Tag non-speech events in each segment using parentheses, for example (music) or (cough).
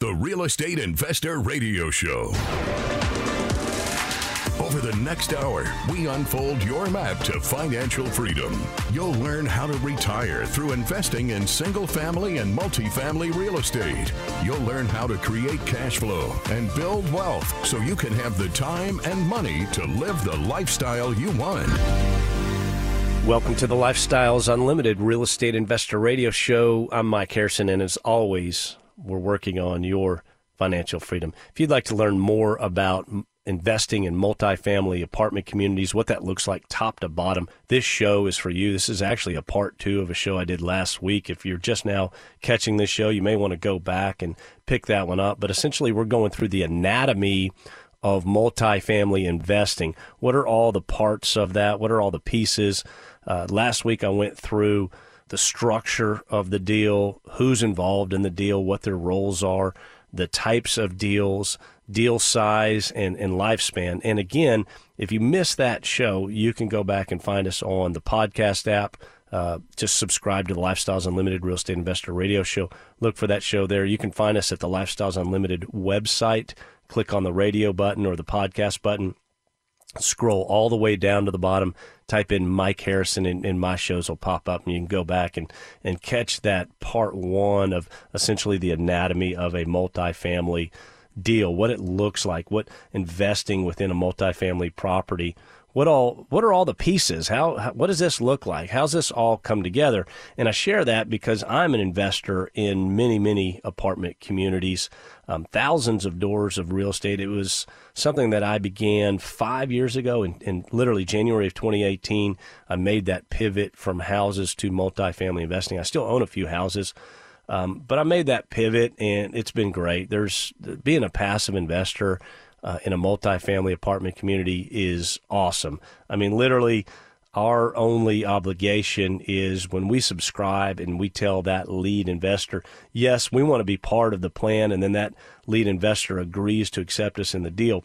the Real Estate Investor Radio Show. Over the next hour, we unfold your map to financial freedom. You'll learn how to retire through investing in single family and multifamily real estate. You'll learn how to create cash flow and build wealth so you can have the time and money to live the lifestyle you want. Welcome to the Lifestyles Unlimited Real Estate Investor Radio Show. I'm Mike Harrison, and as always, we're working on your financial freedom. If you'd like to learn more about investing in multifamily apartment communities, what that looks like top to bottom, this show is for you. This is actually a part two of a show I did last week. If you're just now catching this show, you may want to go back and pick that one up. But essentially, we're going through the anatomy of multifamily investing. What are all the parts of that? What are all the pieces? Uh, last week, I went through the structure of the deal, who's involved in the deal, what their roles are, the types of deals, deal size, and, and lifespan. And again, if you missed that show, you can go back and find us on the podcast app. Uh, just subscribe to the Lifestyles Unlimited Real Estate Investor Radio Show. Look for that show there. You can find us at the Lifestyles Unlimited website. Click on the radio button or the podcast button scroll all the way down to the bottom, type in Mike Harrison, and, and, my shows will pop up, and you can go back and, and catch that part one of essentially the anatomy of a multifamily deal, what it looks like, what investing within a multifamily property. What all? What are all the pieces? How, how? What does this look like? How's this all come together? And I share that because I'm an investor in many, many apartment communities um, thousands of doors of real estate. It was something that I began five years ago, in, in literally January of 2018. I made that pivot from houses to multifamily investing. I still own a few houses. Um, but I made that pivot and it's been great. There's being a passive investor uh, in a multifamily apartment community is awesome. I mean, literally, our only obligation is when we subscribe and we tell that lead investor, yes, we want to be part of the plan, and then that lead investor agrees to accept us in the deal.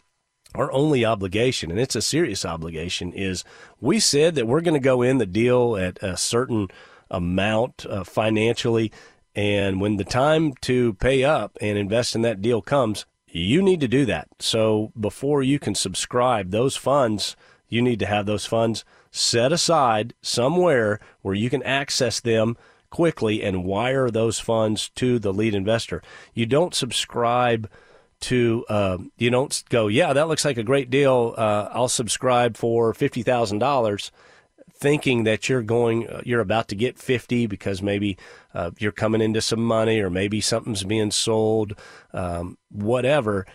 Our only obligation, and it's a serious obligation, is we said that we're going to go in the deal at a certain amount uh, financially. And when the time to pay up and invest in that deal comes, you need to do that. So before you can subscribe, those funds, you need to have those funds set aside somewhere where you can access them quickly and wire those funds to the lead investor. You don't subscribe to, uh, you don't go, yeah, that looks like a great deal. Uh, I'll subscribe for fifty thousand dollars, thinking that you're going, uh, you're about to get fifty because maybe uh, you're coming into some money or maybe something's being sold, um, whatever.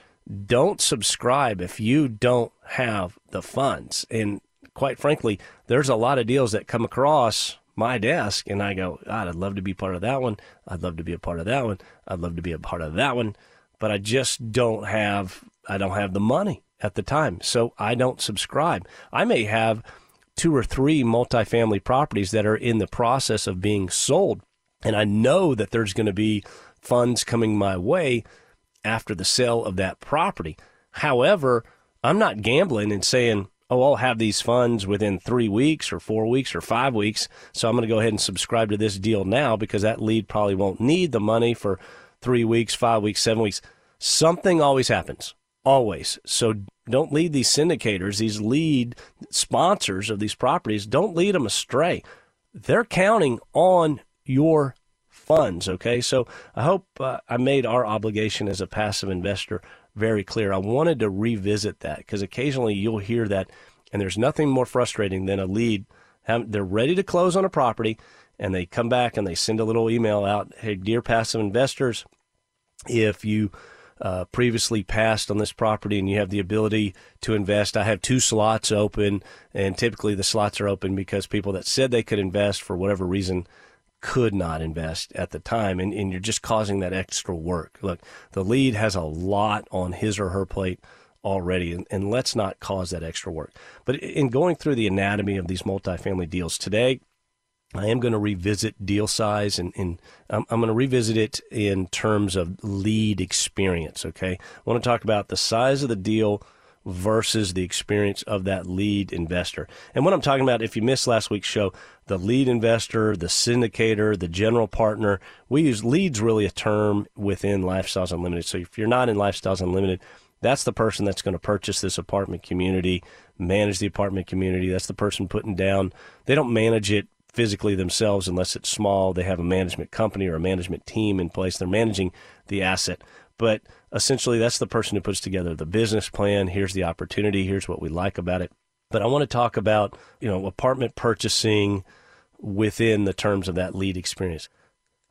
Don't subscribe if you don't have the funds. And quite frankly, there's a lot of deals that come across my desk and I go, God, I'd love to be part of that one. I'd love to be a part of that one. I'd love to be a part of that one. But I just don't have I don't have the money at the time. So I don't subscribe. I may have two or three multifamily properties that are in the process of being sold. And I know that there's going to be funds coming my way after the sale of that property. However, I'm not gambling and saying, oh, I'll have these funds within three weeks or four weeks or five weeks. So I'm going to go ahead and subscribe to this deal now because that lead probably won't need the money for three weeks, five weeks, seven weeks. Something always happens, always. So don't lead these syndicators, these lead sponsors of these properties, don't lead them astray. They're counting on your funds. Okay. So I hope uh, I made our obligation as a passive investor very clear. I wanted to revisit that because occasionally you'll hear that, and there's nothing more frustrating than a lead. They're ready to close on a property, and they come back and they send a little email out Hey, dear passive investors, if you uh, previously passed on this property and you have the ability to invest. I have two slots open, and typically the slots are open because people that said they could invest for whatever reason could not invest at the time, and, and you're just causing that extra work. Look, the lead has a lot on his or her plate already, and, and let's not cause that extra work. But in going through the anatomy of these multifamily deals today, I am going to revisit deal size and, and I'm, I'm going to revisit it in terms of lead experience. Okay. I want to talk about the size of the deal versus the experience of that lead investor. And what I'm talking about, if you missed last week's show, the lead investor, the syndicator, the general partner, we use leads really a term within Lifestyles Unlimited. So if you're not in Lifestyles Unlimited, that's the person that's going to purchase this apartment community, manage the apartment community. That's the person putting down. They don't manage it physically themselves unless it's small. They have a management company or a management team in place. They're managing the asset. But essentially, that's the person who puts together the business plan. Here's the opportunity. Here's what we like about it. But I want to talk about, you know, apartment purchasing within the terms of that lead experience.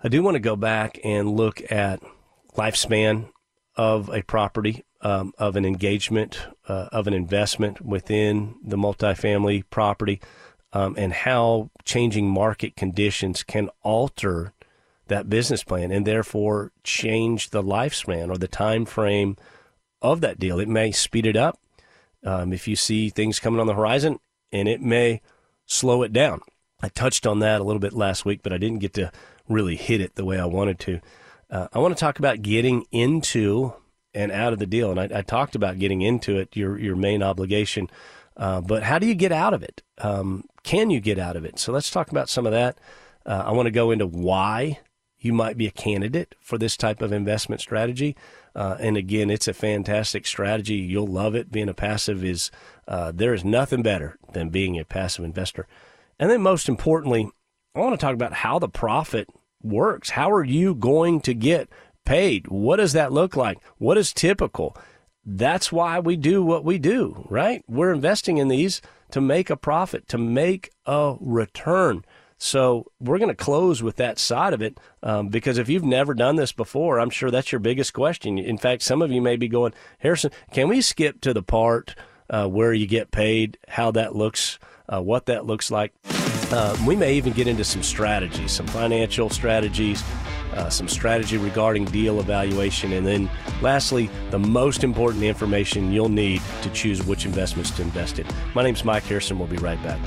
I do want to go back and look at lifespan of a property, um, of an engagement, uh, of an investment within the multifamily property, um, and how changing market conditions can alter that business plan and therefore change the lifespan or the time frame of that deal. It may speed it up um, if you see things coming on the horizon, and it may slow it down. I touched on that a little bit last week, but I didn't get to really hit it the way I wanted to. Uh, I want to talk about getting into and out of the deal, and I, I talked about getting into it, your your main obligation. Uh, but how do you get out of it? Um, can you get out of it? So let's talk about some of that. Uh, I want to go into why you might be a candidate for this type of investment strategy. Uh, and again, it's a fantastic strategy. You'll love it. Being a passive is, uh, there is nothing better than being a passive investor. And then, most importantly, I want to talk about how the profit works. How are you going to get paid? What does that look like? What is typical? That's why we do what we do, right? We're investing in these to make a profit, to make a return. So we're going to close with that side of it um, because if you've never done this before, I'm sure that's your biggest question. In fact, some of you may be going, Harrison, can we skip to the part uh, where you get paid, how that looks, uh, what that looks like? Uh, we may even get into some strategies, some financial strategies, uh, some strategy regarding deal evaluation, and then lastly, the most important information you'll need to choose which investments to invest in. My name is Mike Harrison. We'll be right back.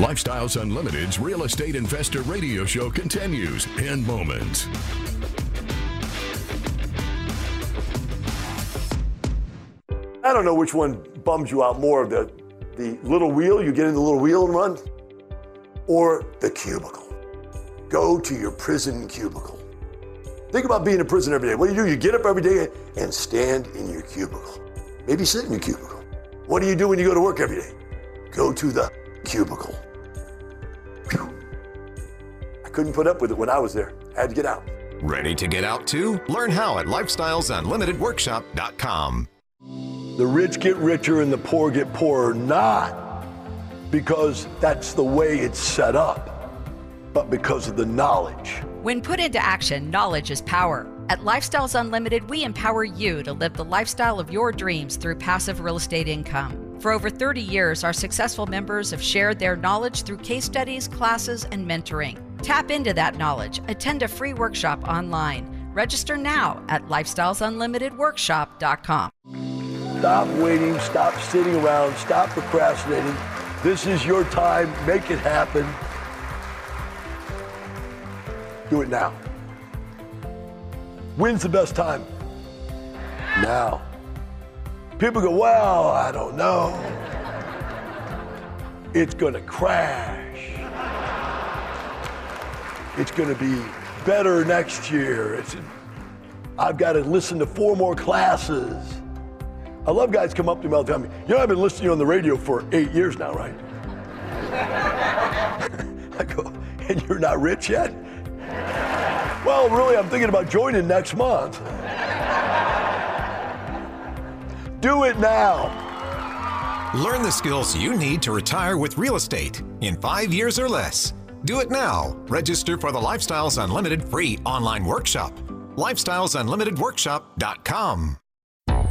Lifestyles Unlimited's Real Estate Investor Radio Show continues in moments. I don't know which one bums you out more the, the little wheel, you get in the little wheel and run, or the cubicle. Go to your prison cubicle. Think about being in prison every day. What do you do? You get up every day and stand in your cubicle. Maybe sit in your cubicle. What do you do when you go to work every day? Go to the cubicle. I couldn't put up with it when I was there. I had to get out. Ready to get out too? Learn how at lifestylesunlimitedworkshop.com. The rich get richer and the poor get poorer, not because that's the way it's set up, but because of the knowledge. When put into action, knowledge is power. At Lifestyles Unlimited, we empower you to live the lifestyle of your dreams through passive real estate income. For over 30 years, our successful members have shared their knowledge through case studies, classes, and mentoring. Tap into that knowledge. Attend a free workshop online. Register now at lifestylesunlimitedworkshop.com. Stop waiting, stop sitting around, stop procrastinating. This is your time. Make it happen. Do it now. When's the best time? Now. People go, well, I don't know. It's going to crash. It's going to be better next year. It's, I've got to listen to four more classes. I love guys come up to me all the time. You know, I've been listening to you on the radio for eight years now, right? (laughs) I go, and you're not rich yet? Well, really, I'm thinking about joining next month. Do it now. Learn the skills you need to retire with real estate in five years or less. Do it now. Register for the Lifestyles Unlimited free online workshop. Lifestylesunlimitedworkshop.com.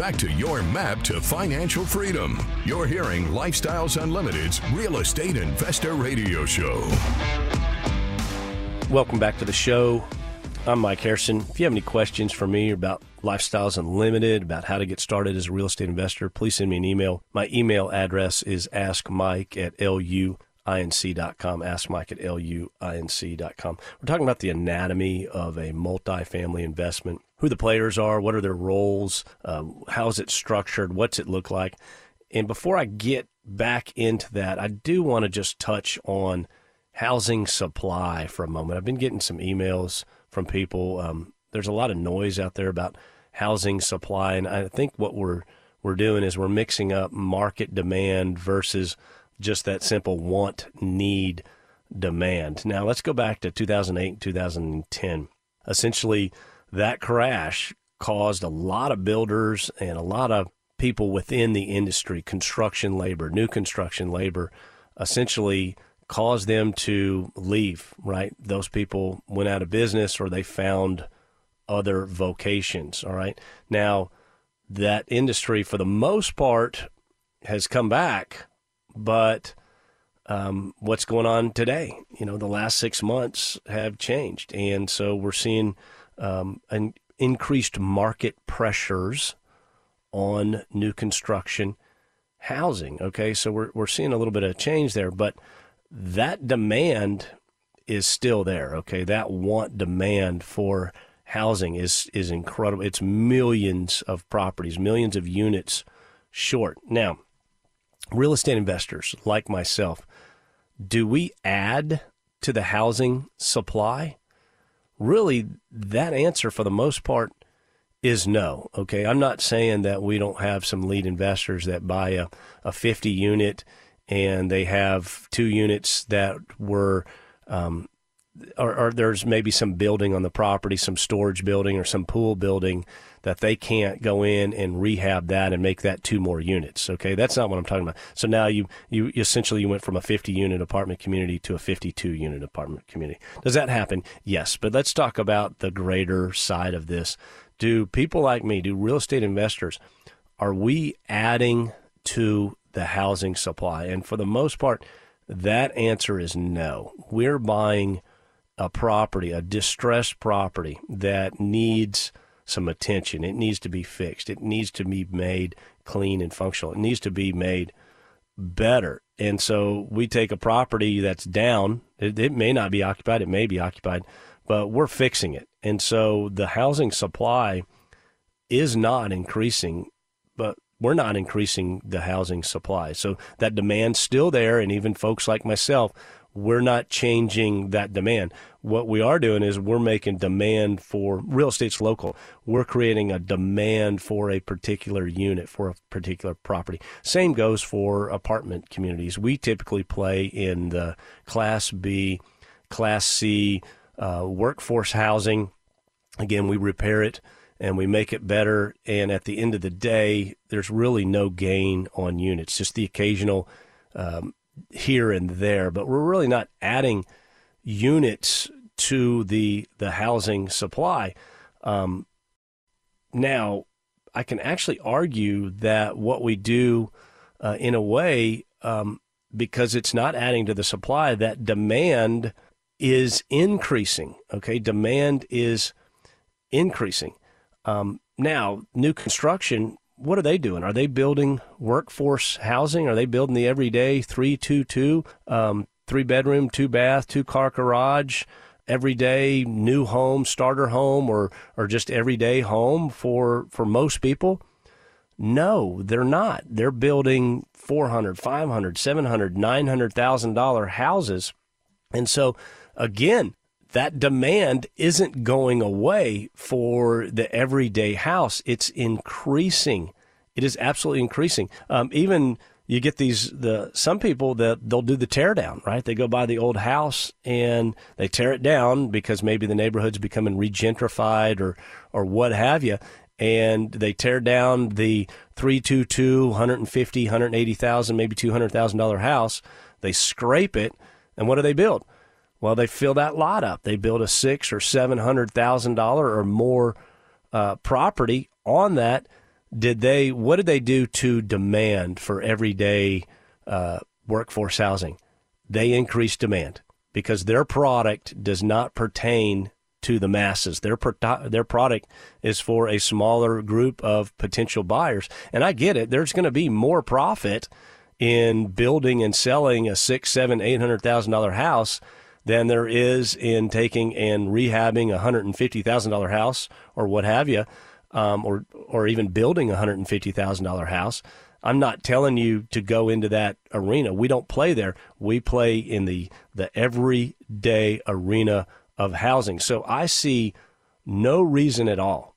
Back to your map to financial freedom. You're hearing Lifestyles Unlimited's Real Estate Investor Radio Show. Welcome back to the show. I'm Mike Harrison. If you have any questions for me about Lifestyles Unlimited, about how to get started as a real estate investor, please send me an email. My email address is askmike at luinc.com. Askmike at luinc.com. We're talking about the anatomy of a multifamily investment, who the players are, what are their roles, um, how is it structured, what's it look like. And before I get back into that, I do want to just touch on housing supply for a moment. I've been getting some emails from people. Um, there's a lot of noise out there about housing supply, and I think what we're we're doing is we're mixing up market demand versus just that simple want need demand. Now let's go back to 2008 and 2010. Essentially, that crash caused a lot of builders and a lot of people within the industry, construction labor, new construction labor, essentially caused them to leave, right? Those people went out of business or they found other vocations, all right? Now, that industry, for the most part, has come back, but um, what's going on today? You know, the last six months have changed. And so we're seeing um, an increased market pressures on new construction housing. Okay, so we're, we're seeing a little bit of change there, but that demand is still there. Okay, that want demand for housing is is incredible. It's millions of properties, millions of units short. Now, real estate investors like myself, do we add to the housing supply? Really, that answer for the most part is no. Okay, I'm not saying that we don't have some lead investors that buy a, a 50 unit and they have two units that were, um, or, or there's maybe some building on the property, some storage building or some pool building that they can't go in and rehab that and make that two more units. Okay, that's not what I'm talking about. So now you you essentially you went from a 50 unit apartment community to a 52 unit apartment community. Does that happen? Yes, but let's talk about the greater side of this. do people like me, do real estate investors, are we adding to the housing supply? And for the most part, that answer is no. We're buying a property, a distressed property that needs some attention. It needs to be fixed. It needs to be made clean and functional. It needs to be made better. And so we take a property that's down. It, it, may not be occupied. It may be occupied, but we're fixing it. And so the housing supply is not increasing, but we're not increasing the housing supply. So that demand's still there. And even folks like myself, we're not changing that demand. What we are doing is we're making demand for real estate's local. We're creating a demand for a particular unit for a particular property. Same goes for apartment communities. We typically play in the Class B, Class C uh, workforce housing. Again, we repair it and we make it better. And at the end of the day, there's really no gain on units, just the occasional um, here and there, but we're really not adding units to the the housing supply. Um, now, I can actually argue that what we do, uh, in a way, um, because it's not adding to the supply, that demand is increasing. Okay, demand is increasing. Um, now, new construction what are they doing? Are they building workforce housing? Are they building the everyday three two two, um, three bedroom, two bath, two car garage, everyday new home, starter home, or or just everyday home for for most people? No, they're not. They're building 400, 500, 700, 900,000 dollar houses. And so again, that demand isn't going away for the everyday house. It's increasing. It is absolutely increasing. Um, even you get these the some people that they'll do the tear down, right? They go by the old house and they tear it down because maybe the neighborhood's becoming regentrified or or what have you. And they tear down the 322, 150, 180,000, maybe $200,000 house. They scrape it. And what do they build? Well, they fill that lot up. They build a six or seven hundred thousand dollar or more uh, property on that. Did they? What did they do to demand for everyday uh, workforce housing? They increased demand because their product does not pertain to the masses. Their their product is for a smaller group of potential buyers. And I get it. There's going to be more profit in building and selling a six, seven, eight hundred thousand dollar house than there is in taking and rehabbing a hundred and fifty thousand dollar house or what have you, um, or or even building a hundred and fifty thousand dollar house. I'm not telling you to go into that arena. We don't play there. We play in the the everyday arena of housing. So I see no reason at all,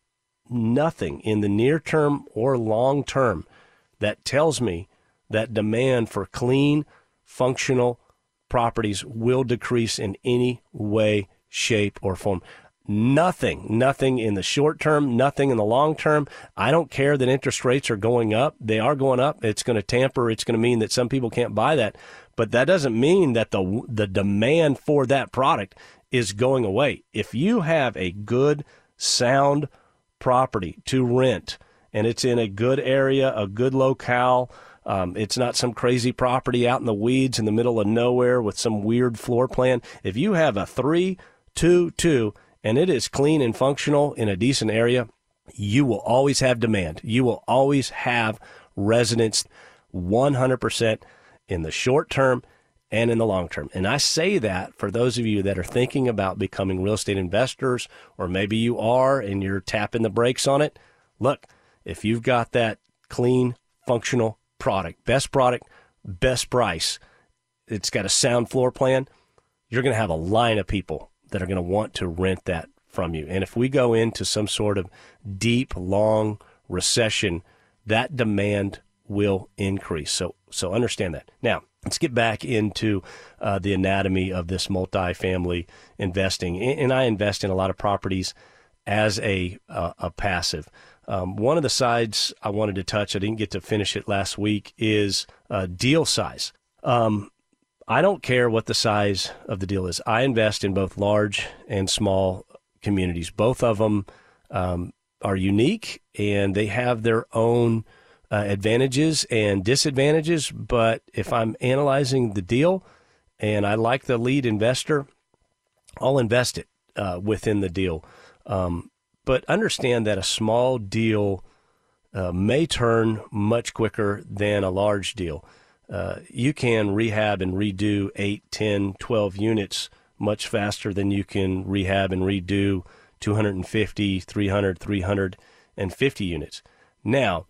nothing in the near term or long term that tells me that demand for clean, functional properties will decrease in any way, shape, or form. Nothing, nothing in the short term, nothing in the long term. I don't care that interest rates are going up. They are going up. It's going to tamper. It's going to mean that some people can't buy that. But that doesn't mean that the, the demand for that product is going away. If you have a good, sound property to rent and it's in a good area, a good locale, um, it's not some crazy property out in the weeds in the middle of nowhere with some weird floor plan. If you have a three, two, two, and it is clean and functional in a decent area, you will always have demand. You will always have residents 100% in the short term and in the long term. And I say that for those of you that are thinking about becoming real estate investors, or maybe you are and you're tapping the brakes on it. Look, if you've got that clean, functional product, best product, best price. It's got a sound floor plan. You're going to have a line of people that are going to want to rent that from you. And if we go into some sort of deep, long recession, that demand will increase. So, so understand that. Now, let's get back into uh, the anatomy of this multifamily investing. And I invest in a lot of properties as a uh, a passive. Um, one of the sides I wanted to touch, I didn't get to finish it last week, is uh, deal size. Um, I don't care what the size of the deal is. I invest in both large and small communities. Both of them, um, are unique and they have their own uh, advantages and disadvantages. But if I'm analyzing the deal and I like the lead investor, I'll invest it uh, within the deal. Um, but understand that a small deal uh, may turn much quicker than a large deal. Uh, you can rehab and redo 8, 10, 12 units much faster than you can rehab and redo 250, 300, 350 units. Now,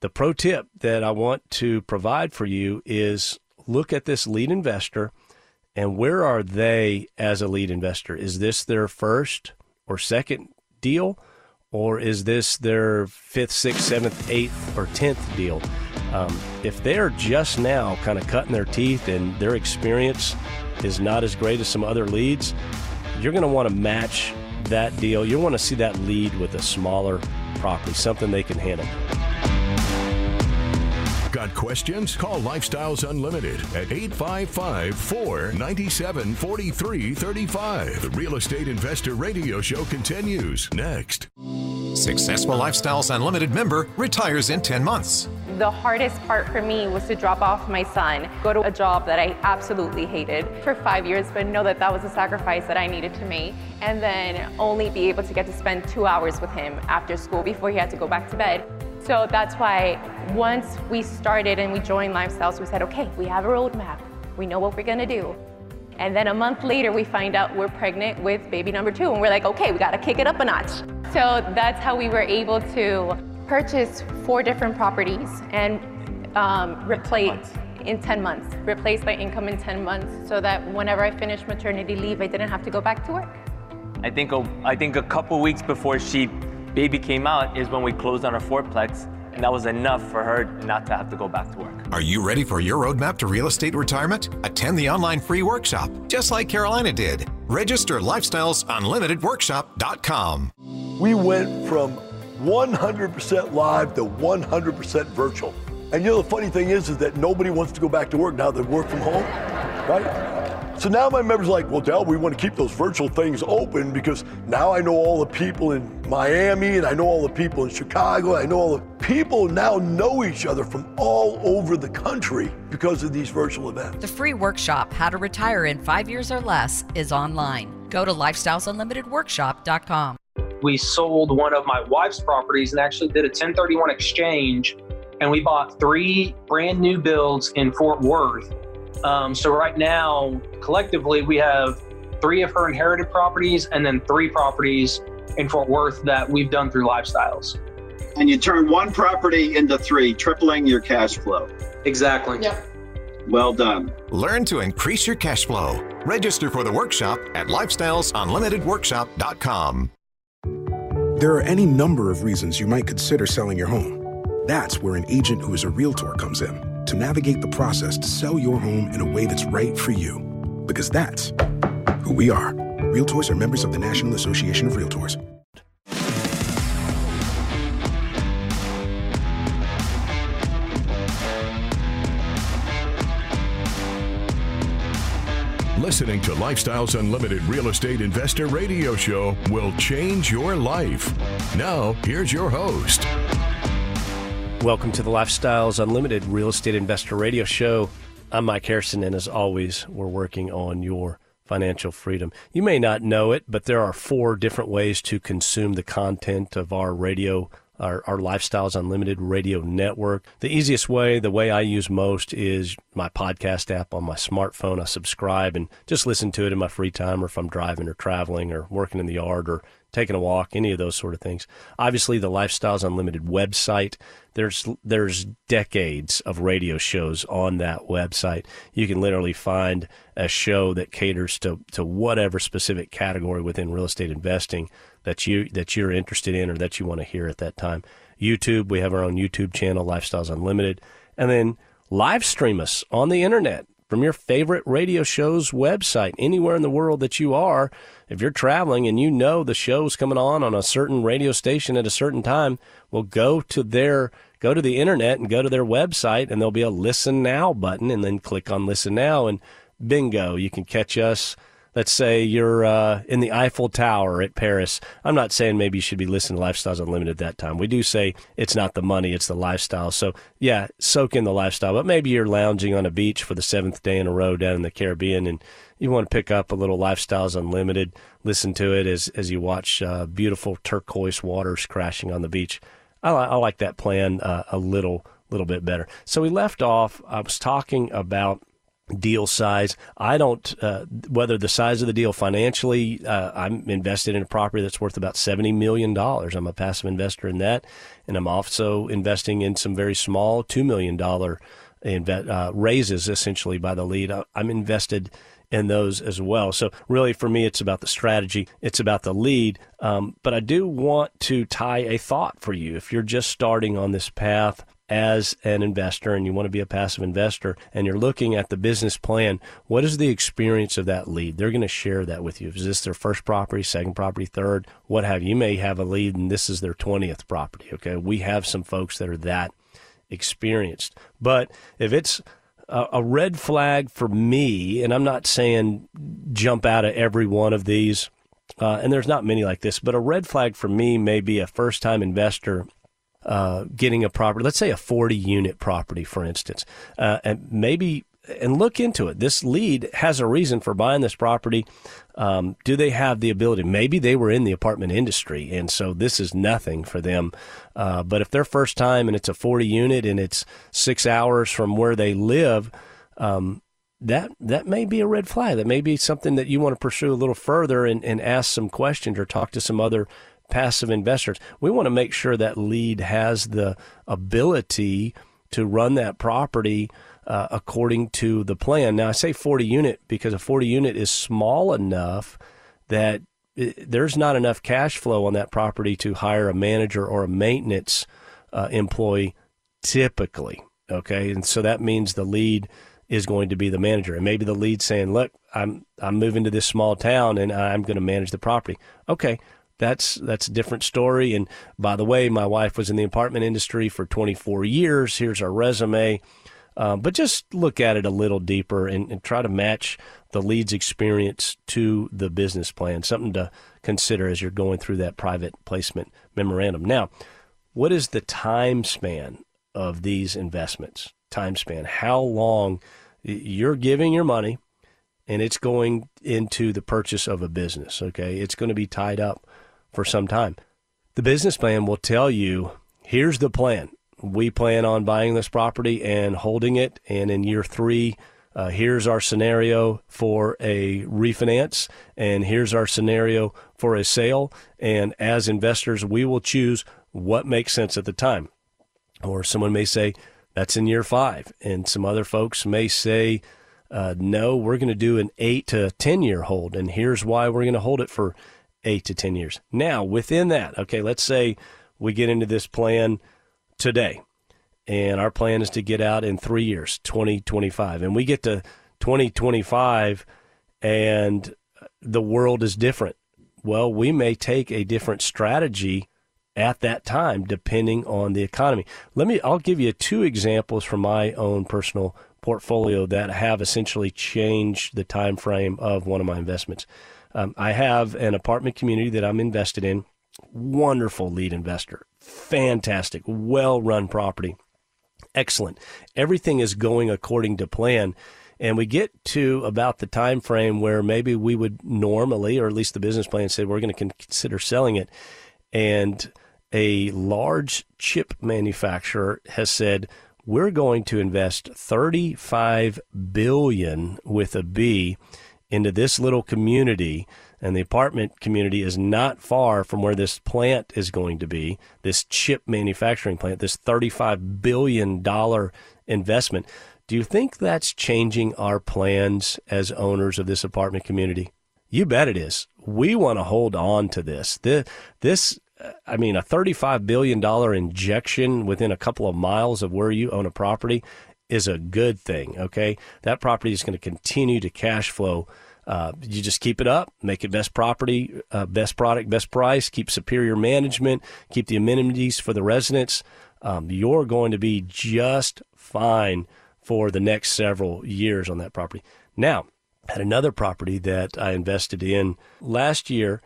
the pro tip that I want to provide for you is look at this lead investor and where are they as a lead investor? Is this their first or second deal? Or is this their fifth, sixth, seventh, eighth, or tenth deal? Um, if they're just now kind of cutting their teeth and their experience is not as great as some other leads, you're going to want to match that deal. You want to see that lead with a smaller property, something they can handle. Got questions? Call Lifestyles Unlimited at 855 497 4335. The Real Estate Investor Radio Show continues next. Successful Lifestyles Unlimited member retires in 10 months. The hardest part for me was to drop off my son, go to a job that I absolutely hated for five years, but know that that was a sacrifice that I needed to make, and then only be able to get to spend two hours with him after school before he had to go back to bed. So that's why once we started and we joined Lifestyles, we said, okay, we have a roadmap. We know what we're gonna do. And then a month later, we find out we're pregnant with baby number two, and we're like, okay, we gotta kick it up a notch. So that's how we were able to purchase four different properties and um, replace in 10 months, replace my income in 10 months so that whenever I finished maternity leave, I didn't have to go back to work. I think a, I think a couple weeks before she baby came out is when we closed on our fourplex, and that was enough for her not to have to go back to work. Are you ready for your roadmap to real estate retirement? Attend the online free workshop, just like Carolina did. Register lifestylesunlimitedworkshop.com. We went from 100% live to 100% virtual. And you know the funny thing is, is that nobody wants to go back to work now they work from home, right? So now my members are like, well, Del, we want to keep those virtual things open because now I know all the people in Miami and I know all the people in Chicago. I know all the people now know each other from all over the country because of these virtual events. The free workshop, How to Retire in Five Years or Less, is online. Go to lifestylesunlimitedworkshop.com. We sold one of my wife's properties and actually did a 1031 exchange, and we bought three brand new builds in Fort Worth um, so right now, collectively, we have three of her inherited properties and then three properties in Fort Worth that we've done through lifestyles. And you turn one property into three, tripling your cash flow. Exactly. Yep. Well done. Learn to increase your cash flow. Register for the workshop at lifestylesunlimitedworkshop.com. There are any number of reasons you might consider selling your home. That's where an agent who is a realtor comes in to navigate the process to sell your home in a way that's right for you. Because that's who we are. Realtors are members of the National Association of Realtors. Listening to Lifestyles Unlimited Real Estate Investor Radio Show will change your life. Now, here's your host. Welcome to the Lifestyles Unlimited Real Estate Investor Radio Show. I'm Mike Harrison, and as always, we're working on your financial freedom. You may not know it, but there are four different ways to consume the content of our radio our, our Lifestyles Unlimited radio network. The easiest way, the way I use most, is my podcast app on my smartphone. I subscribe and just listen to it in my free time or if I'm driving or traveling or working in the yard or taking a walk, any of those sort of things. Obviously, the Lifestyles Unlimited website, there's there's decades of radio shows on that website. You can literally find a show that caters to, to whatever specific category within real estate investing that you that you're interested in or that you want to hear at that time. YouTube, we have our own YouTube channel, Lifestyles Unlimited, and then live stream us on the internet from your favorite radio show's website, anywhere in the world that you are. If you're traveling and you know the show's coming on on a certain radio station at a certain time, well, go to their go to the internet and go to their website, and there'll be a listen now button, and then click on listen now, and bingo, you can catch us Let's say you're uh, in the Eiffel Tower at Paris. I'm not saying maybe you should be listening to Lifestyles Unlimited that time. We do say it's not the money, it's the lifestyle. So, yeah, soak in the lifestyle. But maybe you're lounging on a beach for the seventh day in a row down in the Caribbean and you want to pick up a little Lifestyles Unlimited, listen to it as, as you watch uh, beautiful turquoise waters crashing on the beach. I, I like that plan uh, a little little bit better. So we left off. I was talking about deal size. I don't uh, whether the size of the deal financially. Uh, I'm invested in a property that's worth about seventy million dollars. I'm a passive investor in that, and I'm also investing in some very small two million dollar inve- uh, raises essentially by the lead. I'm invested in those as well. So really, for me, it's about the strategy. It's about the lead. Um, but I do want to tie a thought for you if you're just starting on this path as an investor and you want to be a passive investor and you're looking at the business plan, what is the experience of that lead? They're going to share that with you. Is this their first property, second property, third, what have you? You may have a lead and this is their 20th property. Okay. We have some folks that are that experienced. But if it's a, red flag for me, and I'm not saying jump out of every one of these, uh, and there's not many like this, but a red flag for me may be a first time investor uh, getting a property, let's say a 40 unit property, for instance, uh, and maybe and look into it. This lead has a reason for buying this property. Um, do they have the ability? Maybe they were in the apartment industry, and so this is nothing for them. Uh, but if they're first time and it's a 40 unit and it's six hours from where they live, um, that that may be a red flag. That may be something that you want to pursue a little further and, and ask some questions or talk to some other passive investors. We want to make sure that lead has the ability to run that property uh, according to the plan. Now, I say 40 unit because a 40 unit is small enough that it, there's not enough cash flow on that property to hire a manager or a maintenance uh, employee typically. Okay. And so that means the lead is going to be the manager. And maybe the lead saying, look, I'm, I'm moving to this small town and I'm going to manage the property. Okay that's that's a different story. And by the way, my wife was in the apartment industry for 24 years. Here's our resume. Um, but just look at it a little deeper and, and, try to match the lead's experience to the business plan. Something to consider as you're going through that private placement memorandum. Now, what is the time span of these investments? Time span. How long you're giving your money and it's going into the purchase of a business, okay? It's going to be tied up for some time. The business plan will tell you here's the plan. We plan on buying this property and holding it. And in year three, uh, here's our scenario for a refinance, and here's our scenario for a sale. And as investors, we will choose what makes sense at the time. Or someone may say, that's in year five. And some other folks may say, uh, no, we're going to do an eight to 10 year hold. And here's why we're going to hold it for eight to 10 years. Now, within that, okay, let's say we get into this plan today, and our plan is to get out in three years, 2025, and we get to 2025 and the world is different. Well, we may take a different strategy at that time depending on the economy. Let me I'll give you two examples from my own personal portfolio that have essentially changed the time frame of one of my investments. Um, I have an apartment community that I'm invested in. Wonderful lead investor. Fantastic. Well run property. Excellent. Everything is going according to plan. And we get to about the time frame where maybe we would normally, or at least the business plan said, we're going to consider selling it. And a large chip manufacturer has said, we're going to invest 35 billion with a B into this little community, and the apartment community is not far from where this plant is going to be, this chip manufacturing plant, this $35 billion investment. Do you think that's changing our plans as owners of this apartment community? You bet it is. We want to hold on to this. This, this I mean, a $35 billion injection within a couple of miles of where you own a property is a good thing. Okay, that property is going to continue to cash flow. Uh, you just keep it up, make it best property, uh, best product, best price, keep superior management, keep the amenities for the residents. Um, you're going to be just fine for the next several years on that property. Now, had another property that I invested in last year,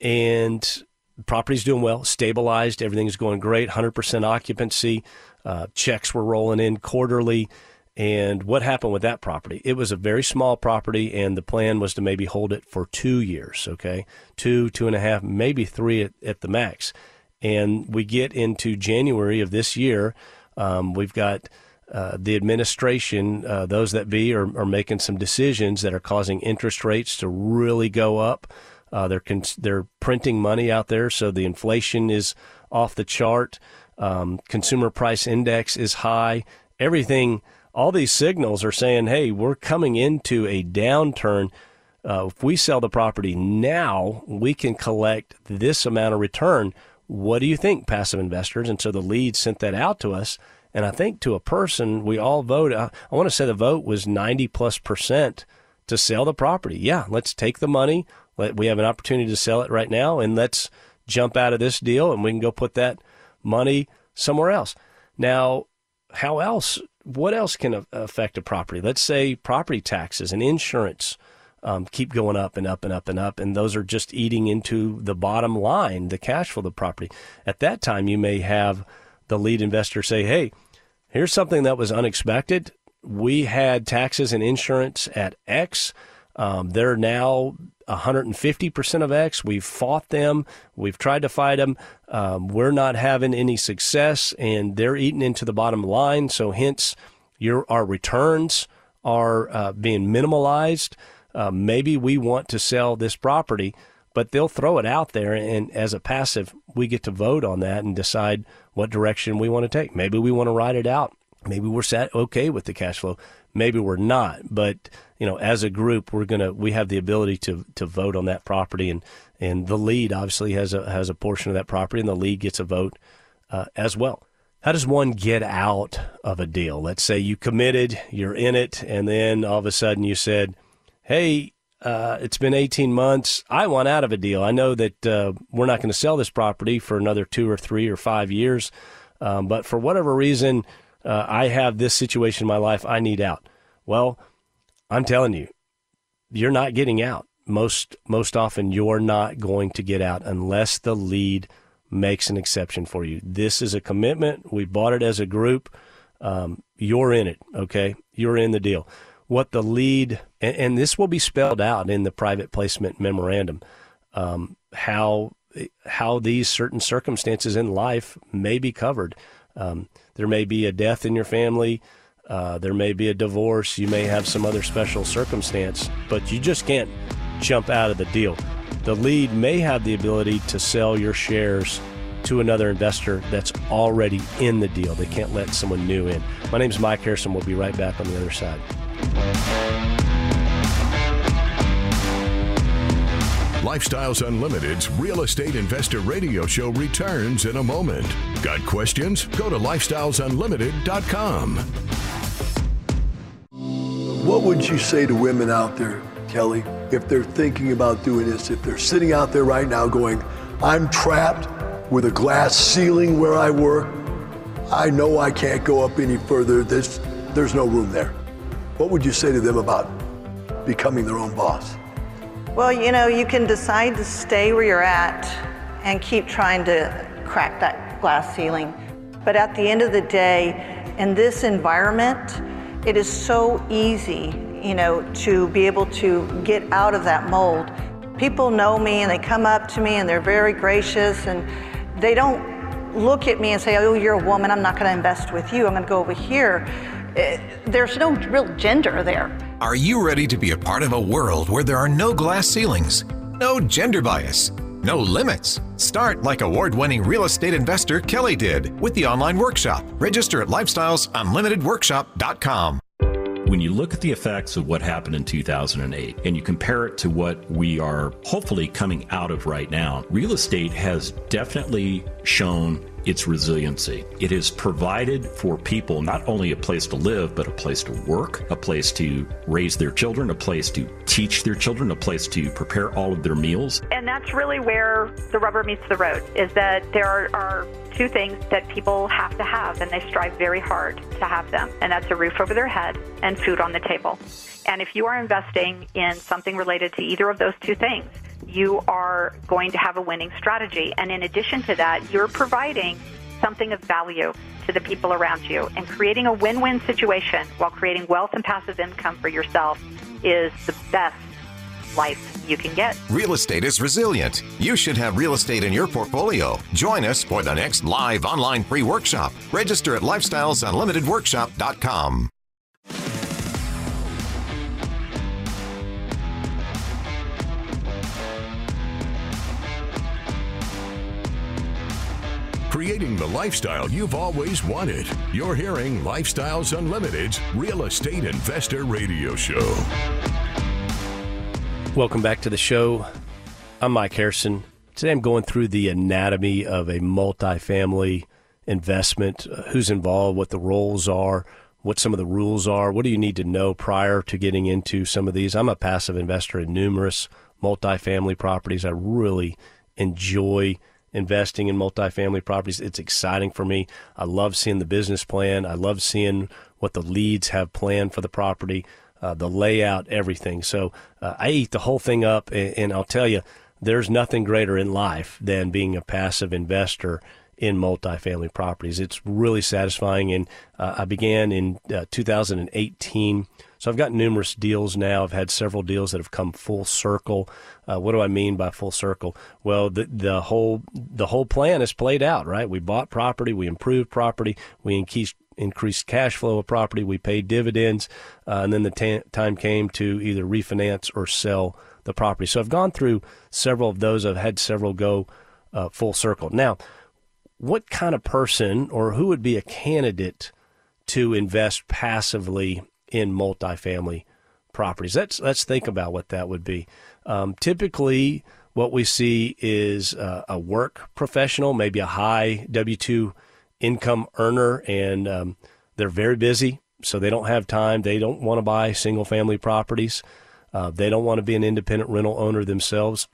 and property's doing well, stabilized, everything's going great, 100% occupancy, uh, checks were rolling in quarterly. And what happened with that property? It was a very small property, and the plan was to maybe hold it for two years, okay? Two, two and a half, maybe three at, at the max. And we get into January of this year. Um, we've got uh, the administration, uh, those that be, are, are, making some decisions that are causing interest rates to really go up. Uh, they're they're printing money out there, so the inflation is off the chart. Um, consumer price index is high. Everything all these signals are saying, hey, we're coming into a downturn. Uh, if we sell the property now, we can collect this amount of return. What do you think, passive investors? And so the lead sent that out to us. And I think to a person, we all vote. I, I want to say the vote was 90 plus percent to sell the property. Yeah, let's take the money. Let, we have an opportunity to sell it right now, and let's jump out of this deal and we can go put that money somewhere else. Now, how else what else can affect a property? Let's say property taxes and insurance um, keep going up and up and up and up, and those are just eating into the bottom line, the cash flow of the property. At that time, you may have the lead investor say, "Hey, here's something that was unexpected. We had taxes and insurance at X. Um, they're now 150% of X. We've fought them. We've tried to fight them. Um, we're not having any success, and they're eating into the bottom line. So, hence, your our returns are uh, being minimalized. Uh, maybe we want to sell this property, but they'll throw it out there, and as a passive, we get to vote on that and decide what direction we want to take. Maybe we want to ride it out. Maybe we're set okay with the cash flow. Maybe we're not, but you know, as a group, we're gonna we have the ability to to vote on that property, and and the lead obviously has a has a portion of that property, and the lead gets a vote uh, as well. How does one get out of a deal? Let's say you committed, you're in it, and then all of a sudden you said, "Hey, uh, it's been 18 months. I want out of a deal. I know that uh, we're not going to sell this property for another two or three or five years, um, but for whatever reason, uh, I have this situation in my life. I need out." Well I'm telling you, you're not getting out. Most most often you're not going to get out unless the lead makes an exception for you. This is a commitment. We bought it as a group. Um, you're in it, okay? You're in the deal. What the lead, and, and this will be spelled out in the private placement memorandum, um, how how these certain circumstances in life may be covered. Um, there may be a death in your family. Uh, there may be a divorce. You may have some other special circumstance, but you just can't jump out of the deal. The lead may have the ability to sell your shares to another investor that's already in the deal. They can't let someone new in. My name is Mike Harrison. We'll be right back on the other side. Lifestyles Unlimited's Real Estate Investor Radio Show returns in a moment. Got questions? Go to lifestylesunlimited.com. What would you say to women out there, Kelly, if they're thinking about doing this, if they're sitting out there right now going, I'm trapped with a glass ceiling where I work, I know I can't go up any further, there's, there's no room there. What would you say to them about becoming their own boss? Well, you know, you can decide to stay where you're at and keep trying to crack that glass ceiling. But at the end of the day, in this environment, it is so easy, you know, to be able to get out of that mold. People know me and they come up to me and they're very gracious and they don't look at me and say, oh, you're a woman, I'm not going to invest with you, I'm going to go over here. Eh, there's no real gender there. Are you ready to be a part of a world where there are no glass ceilings, no gender bias, no limits? Start like award winning real estate investor Kelly did with the online workshop. Register at lifestylesunlimitedworkshop.com. When you look at the effects of what happened in 2008 and you compare it to what we are hopefully coming out of right now, real estate has definitely shown its resiliency. It has provided for people not only a place to live, but a place to work, a place to raise their children, a place to teach their children, a place to prepare all of their meals. And that's really where the rubber meets the road is that there are, are two things that people have to have, and they strive very hard to have them, and that's a roof over their head and food on the table. And if you are investing in something related to either of those two things, you are going to have a winning strategy. And in addition to that, you're providing something of value to the people around you. And creating a win win situation while creating wealth and passive income for yourself is the best life you can get. Real estate is resilient. You should have real estate in your portfolio. Join us for the next live online free workshop. Register at lifestylesunlimitedworkshop.com. Creating the lifestyle you've always wanted. You're hearing Lifestyles Unlimited's Real Estate Investor Radio Show. Welcome back to the show. I'm Mike Harrison. Today I'm going through the anatomy of a multifamily investment, uh, who's involved, what the roles are, what some of the rules are, what do you need to know prior to getting into some of these. I'm a passive investor in numerous multifamily properties. I really enjoy investing in multifamily properties. It's exciting for me. I love seeing the business plan. I love seeing what the leads have planned for the property uh, the layout, everything. So uh, I eat the whole thing up, and, and, I'll tell you, there's nothing greater in life than being a passive investor in multifamily properties. It's really satisfying, and uh, I began in uh, 2018. So I've got numerous deals now. I've had several deals that have come full circle. Uh, what do I mean by full circle? Well, the the whole the whole plan is played out, right? We bought property, we improved property, we increased increased cash flow of property. We paid dividends, uh, and then the t- time came to either refinance or sell the property. So I've gone through several of those. I've had several go uh, full circle. Now, what kind of person or who would be a candidate to invest passively in multifamily properties? Let's let's think about what that would be. Um, typically, what we see is uh, a work professional, maybe a high W two income earner and um, they're very busy, so they don't have time. They don't want to buy single family properties. Uh, they don't want to be an independent rental owner themselves.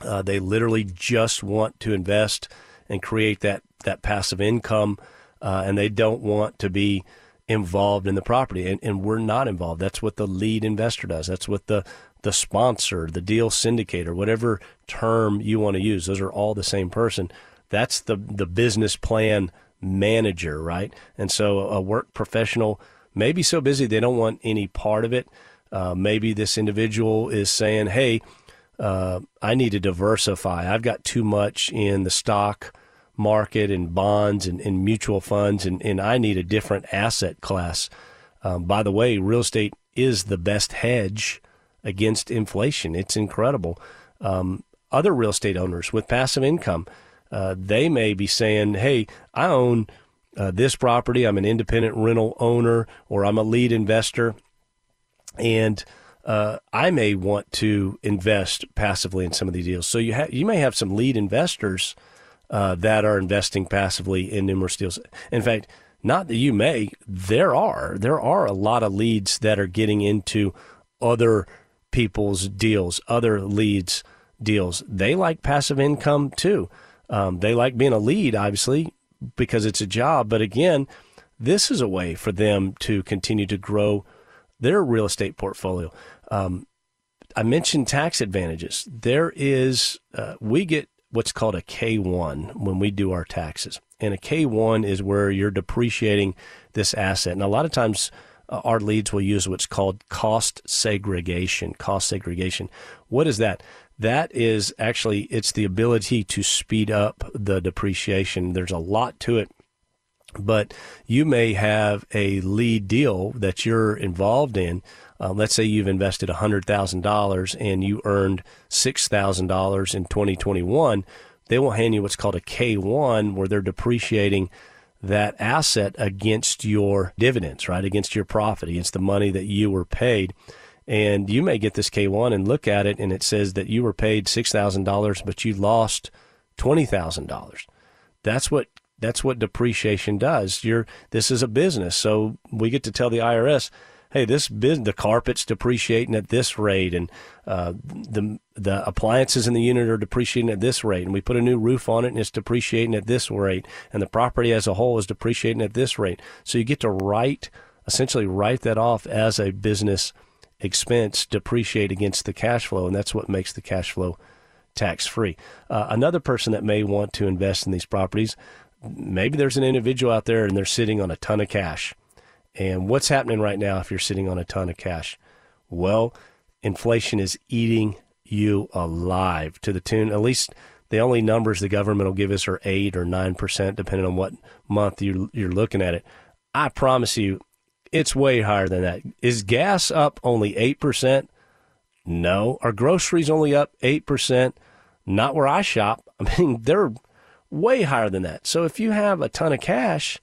Uh, they literally just want to invest and create that, that passive income, uh, and they don't want to be involved in the property. And, and we're not involved. That's what the lead investor does. That's what the the sponsor, the deal syndicator, whatever term you want to use, those are all the same person. That's the the business plan manager, right? And so a work professional may be so busy they don't want any part of it. Uh, maybe this individual is saying, "Hey, uh, I need to diversify. I've got too much in the stock market and bonds and, and mutual funds, and, and I need a different asset class." Um, by the way, real estate is the best hedge against inflation. It's incredible. Um, other real estate owners with passive income uh, they may be saying, hey, I own uh, this property, I'm an independent rental owner, or I'm a lead investor, and uh, I may want to invest passively in some of these deals. So you ha- you may have some lead investors uh, that are investing passively in numerous deals. In fact, not that you may, there are there are a lot of leads that are getting into other people's deals, other leads deals. They like passive income too. Um, they like being a lead, obviously, because it's a job. But again, this is a way for them to continue to grow their real estate portfolio. Um, I mentioned tax advantages. There is, uh, we get what's called a K1 when we do our taxes. And a K1 is where you're depreciating this asset. And a lot of times, uh, our leads will use what's called cost segregation. Cost segregation. What is that? that is actually it's the ability to speed up the depreciation. There's a lot to it, but you may have a lead deal that you're involved in. Uh, let's say you've invested $100,000 and you earned $6,000 in 2021. They will hand you what's called a K1 where they're depreciating that asset against your dividends, right? Against your profit, against the money that you were paid. And you may get this K1 and look at it, and it says that you were paid $6,000, but you lost $20,000. That's what that's what depreciation does. You're this is a business, so we get to tell the IRS, hey, this business, the carpet's depreciating at this rate, and uh, the the appliances in the unit are depreciating at this rate, and we put a new roof on it and it's depreciating at this rate, and the property as a whole is depreciating at this rate. So you get to write essentially write that off as a business expense, depreciate against the cash flow, and that's what makes the cash flow tax free. Uh, another person that may want to invest in these properties, maybe there's an individual out there and they're sitting on a ton of cash. And what's happening right now if you're sitting on a ton of cash? Well, inflation is eating you alive to the tune, at least the only numbers the government will give us are 8 or 9%, depending on what month you're, you're looking at it. I promise you, it's way higher than that. Is gas up only 8%? No. Are groceries only up 8%? Not where I shop. (laughs) I mean, they're way higher than that. So if you have a ton of cash,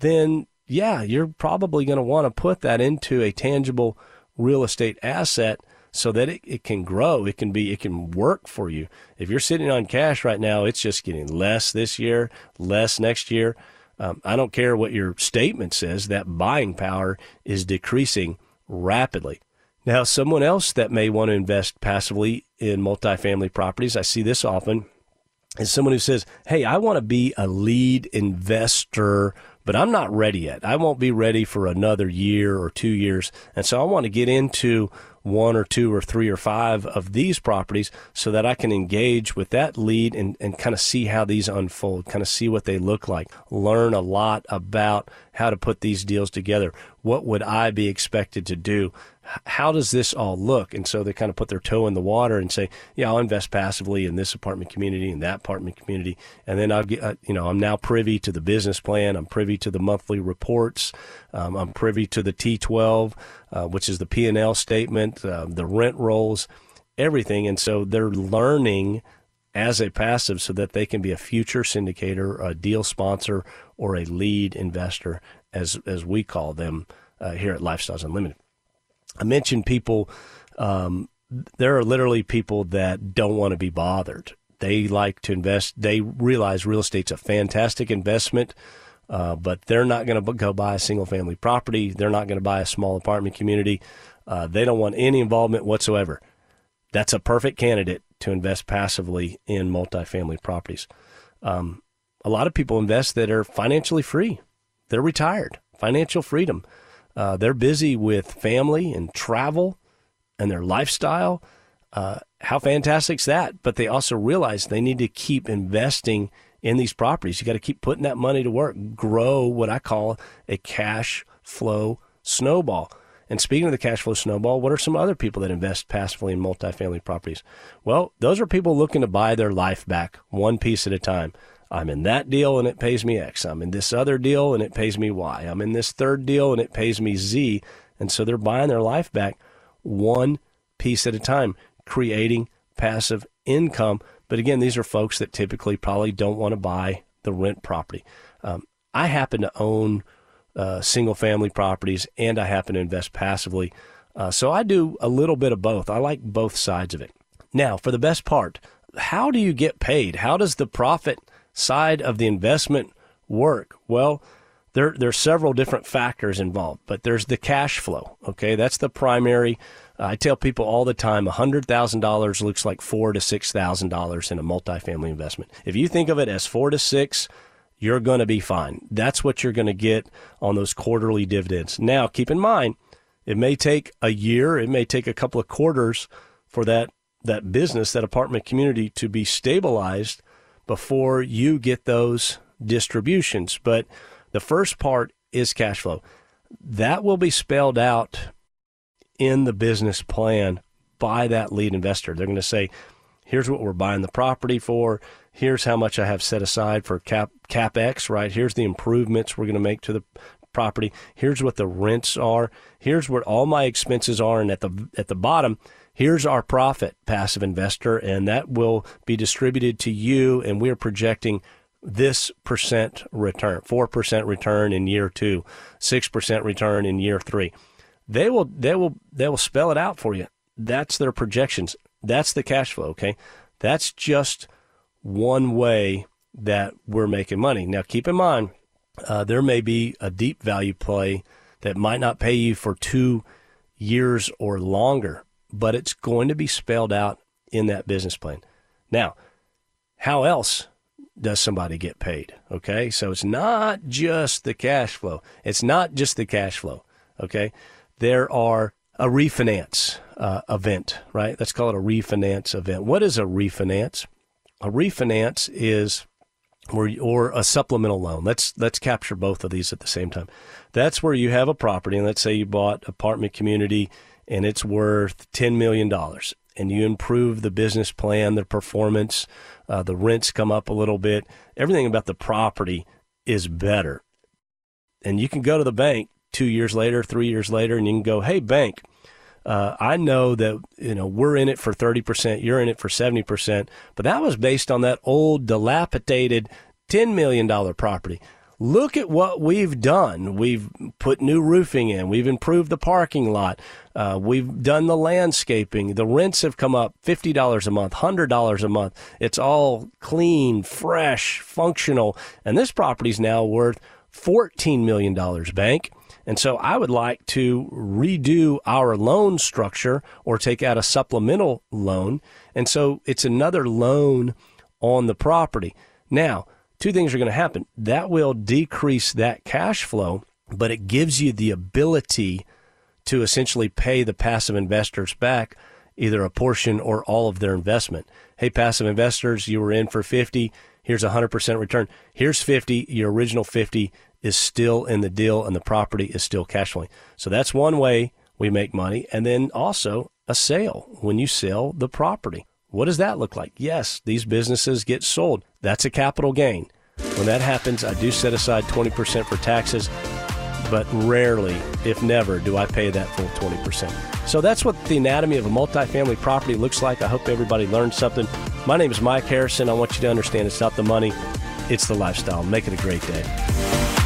then yeah, you're probably going to want to put that into a tangible real estate asset so that it, it can grow. It can be, it can work for you. If you're sitting on cash right now, it's just getting less this year, less next year. Um, I don't care what your statement says, that buying power is decreasing rapidly. Now, someone else that may want to invest passively in multifamily properties, I see this often, is someone who says, Hey, I want to be a lead investor but I'm not ready yet. I won't be ready for another year or two years. And so I want to get into one or two or three or five of these properties so that I can engage with that lead and, and kind of see how these unfold, kind of see what they look like, learn a lot about how to put these deals together. What would I be expected to do? How does this all look? And so they kind of put their toe in the water and say, yeah, I'll invest passively in this apartment community and that apartment community. And then I'll get, uh, you know, I'm now privy to the business plan. I'm privy to the monthly reports. Um, I'm privy to the T12, uh, which is the P&L statement, uh, the rent rolls, everything. And so they're learning as a passive so that they can be a future syndicator, a deal sponsor, or a lead investor, as, as we call them uh, here at Lifestyles Unlimited. I mentioned people. Um, there are literally people that don't want to be bothered. They like to invest. They realize real estate's a fantastic investment, uh, but they're not going to go buy a single family property. They're not going to buy a small apartment community. Uh, they don't want any involvement whatsoever. That's a perfect candidate to invest passively in multifamily properties. Um, a lot of people invest that are financially free. They're retired, financial freedom. Uh, they're busy with family and travel and their lifestyle. Uh, how fantastic is that? But they also realize they need to keep investing in these properties. You got to keep putting that money to work, grow what I call a cash flow snowball. And speaking of the cash flow snowball, what are some other people that invest passively in multifamily properties? Well, those are people looking to buy their life back one piece at a time. I'm in that deal and it pays me X. I'm in this other deal and it pays me Y. I'm in this third deal and it pays me Z. And so they're buying their life back one piece at a time, creating passive income. But again, these are folks that typically probably don't want to buy the rent property. Um, I happen to own uh, single family properties and I happen to invest passively. Uh, so I do a little bit of both. I like both sides of it. Now, for the best part, how do you get paid? How does the profit side of the investment work? Well, there there are several different factors involved, but there's the cash flow. Okay, that's the primary. I tell people all the time, hundred thousand dollars looks like four to six thousand dollars in a multifamily investment. If you think of it as four to six, you're going to be fine. That's what you're going to get on those quarterly dividends. Now, keep in mind, it may take a year, it may take a couple of quarters for that that business, that apartment community to be stabilized before you get those distributions. But the first part is cash flow. That will be spelled out in the business plan by that lead investor. They're going to say, here's what we're buying the property for. Here's how much I have set aside for cap capex, right? Here's the improvements we're going to make to the property. Here's what the rents are. Here's what all my expenses are and at the at the bottom, here's our profit, passive investor, and that will be distributed to you. And we're projecting this percent return, 4% return in year two, 6% return in year three. They will, they will, they will spell it out for you. That's their projections. That's the cash flow. Okay. That's just one way that we're making money. Now, keep in mind, uh, there may be a deep value play that might not pay you for two years or longer, but it's going to be spelled out in that business plan. Now, how else does somebody get paid? Okay, so it's not just the cash flow. It's not just the cash flow. Okay, there are a refinance uh, event, right? Let's call it a refinance event. What is a refinance? A refinance is where or a supplemental loan. Let's let's capture both of these at the same time. That's where you have a property, and let's say you bought apartment community, and it's worth ten million dollars, and you improve the business plan, the performance, uh, the rents come up a little bit. Everything about the property is better, and you can go to the bank two years later, three years later, and you can go, "Hey, bank." Uh, I know that you know we're in it for 30%, you're in it for 70%, but that was based on that old dilapidated $10 million property. Look at what we've done. We've put new roofing in. We've improved the parking lot. Uh, we've done the landscaping. The rents have come up $50 a month, $100 a month. It's all clean, fresh, functional. And this property's now worth $14 million, bank. And so I would like to redo our loan structure or take out a supplemental loan. And so it's another loan on the property. Now, two things are going to happen. That will decrease that cash flow, but it gives you the ability to essentially pay the passive investors back either a portion or all of their investment. Hey, passive investors, you were in for 50. Here's a 100% return. Here's 50. Your original 50 is still in the deal and the property is still cash flowing. So that's one way we make money. And then also a sale when you sell the property. What does that look like? Yes, these businesses get sold. That's a capital gain. When that happens, I do set aside 20% for taxes, but rarely, if never, do I pay that full 20%. So that's what the anatomy of a multifamily property looks like. I hope everybody learned something. My name is Mike Harrison. I want you to understand it's not the money, it's the lifestyle. Make it a great day.